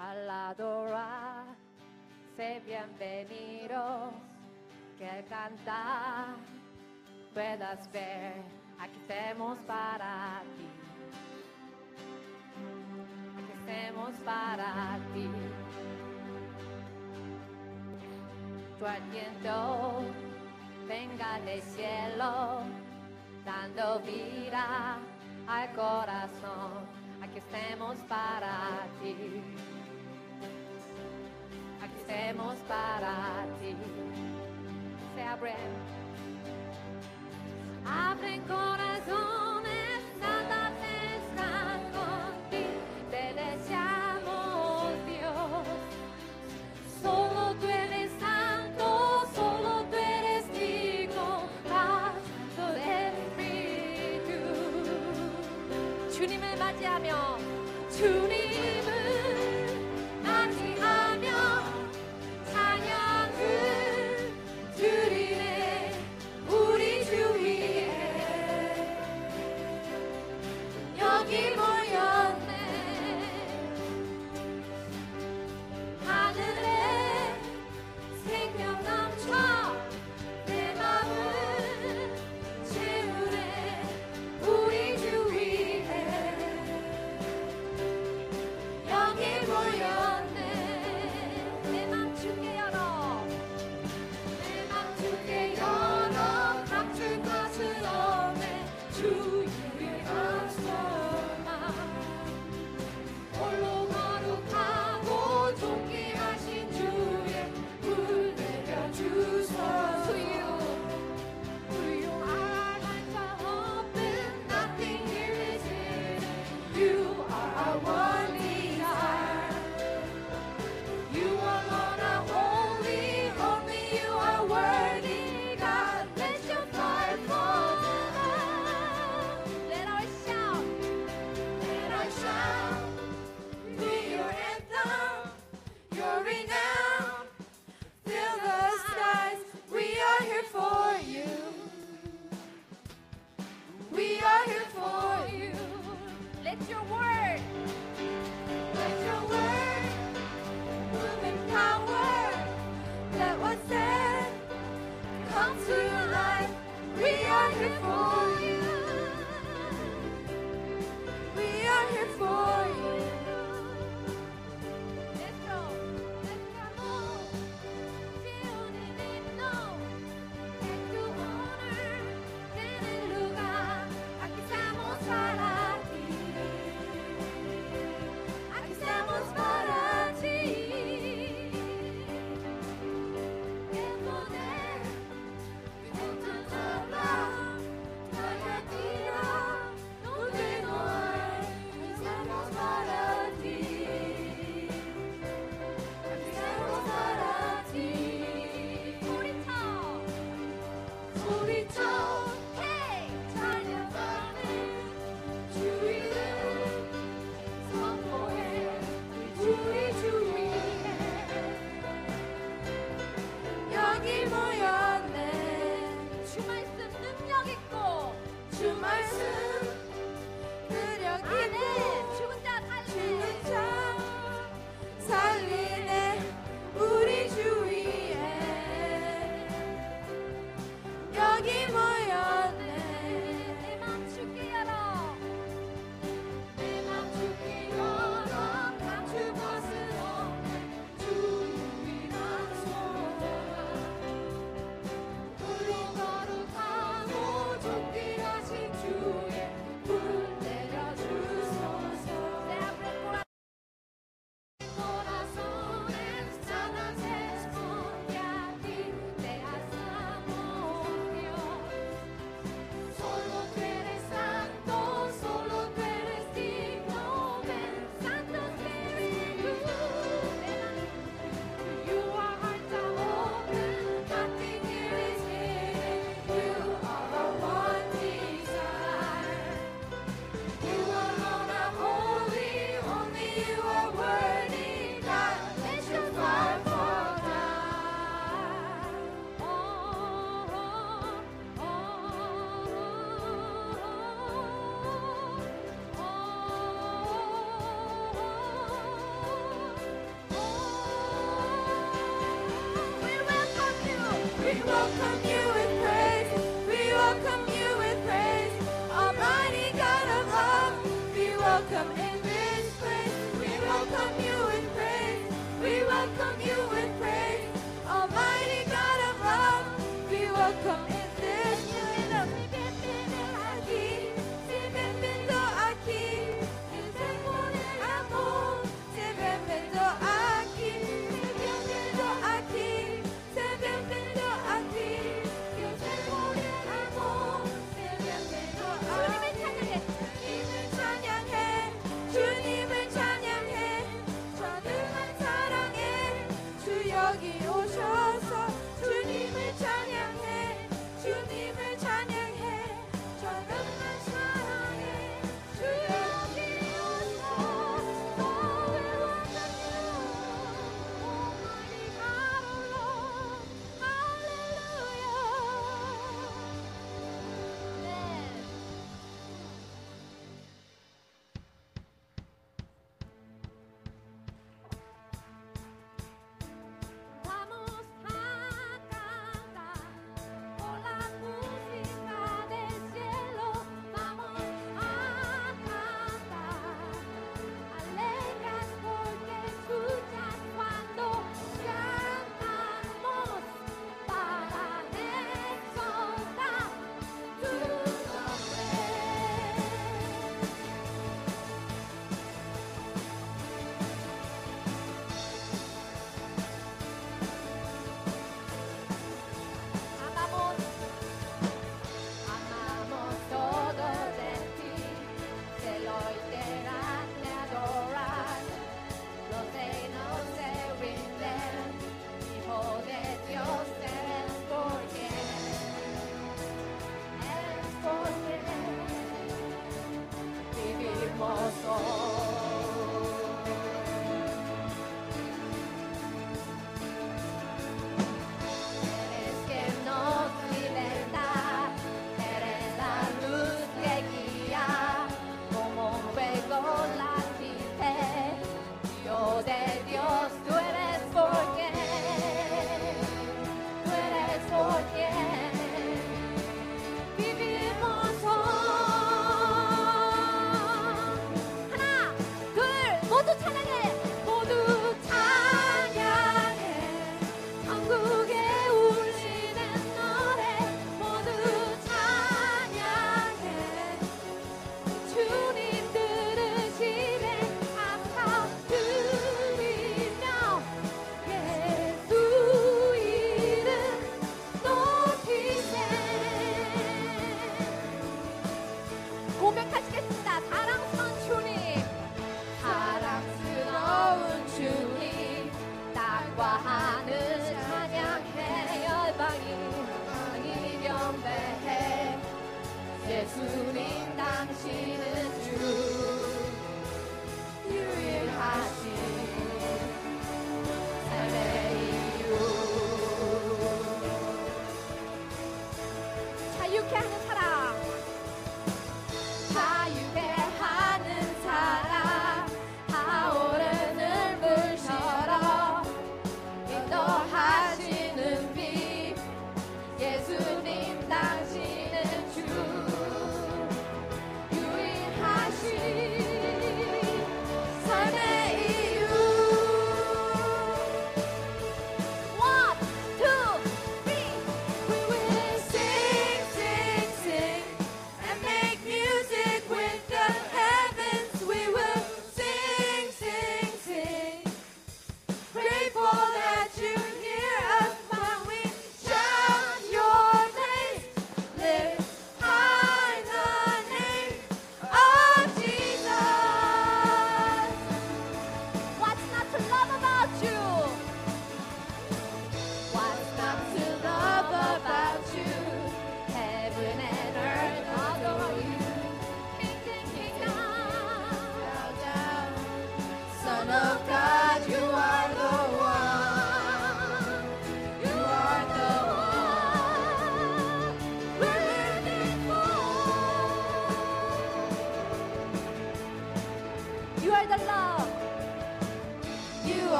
al adorar, sé bienvenidos, que al cantar puedas ver, aquí estemos para ti. Aquí estemos para ti. Tu aliento venga del cielo, dando vida al corazón. Aquí estemos para ti. vivimos para ti. Se abren, abren corazones, nada están contigo. Te deseamos, Dios. Solo tú eres santo, solo tú eres digno, santo del Espíritu. 주님을 맞이하며 주님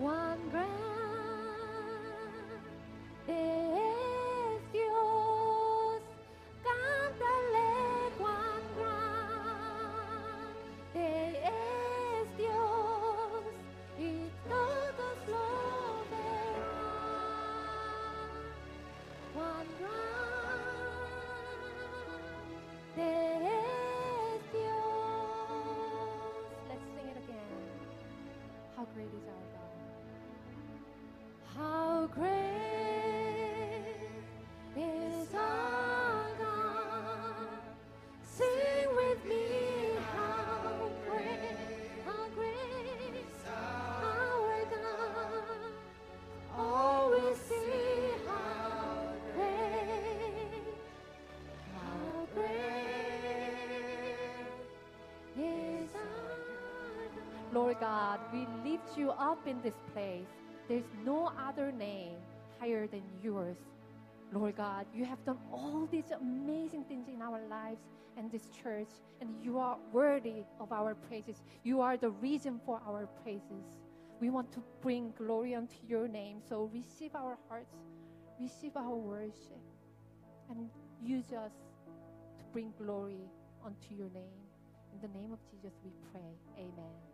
Juan gran Lord God, we lift you up in this place. There's no other name higher than yours. Lord God, you have done all these amazing things in our lives and this church, and you are worthy of our praises. You are the reason for our praises. We want to bring glory unto your name. So receive our hearts, receive our worship, and use us to bring glory unto your name. In the name of Jesus, we pray. Amen.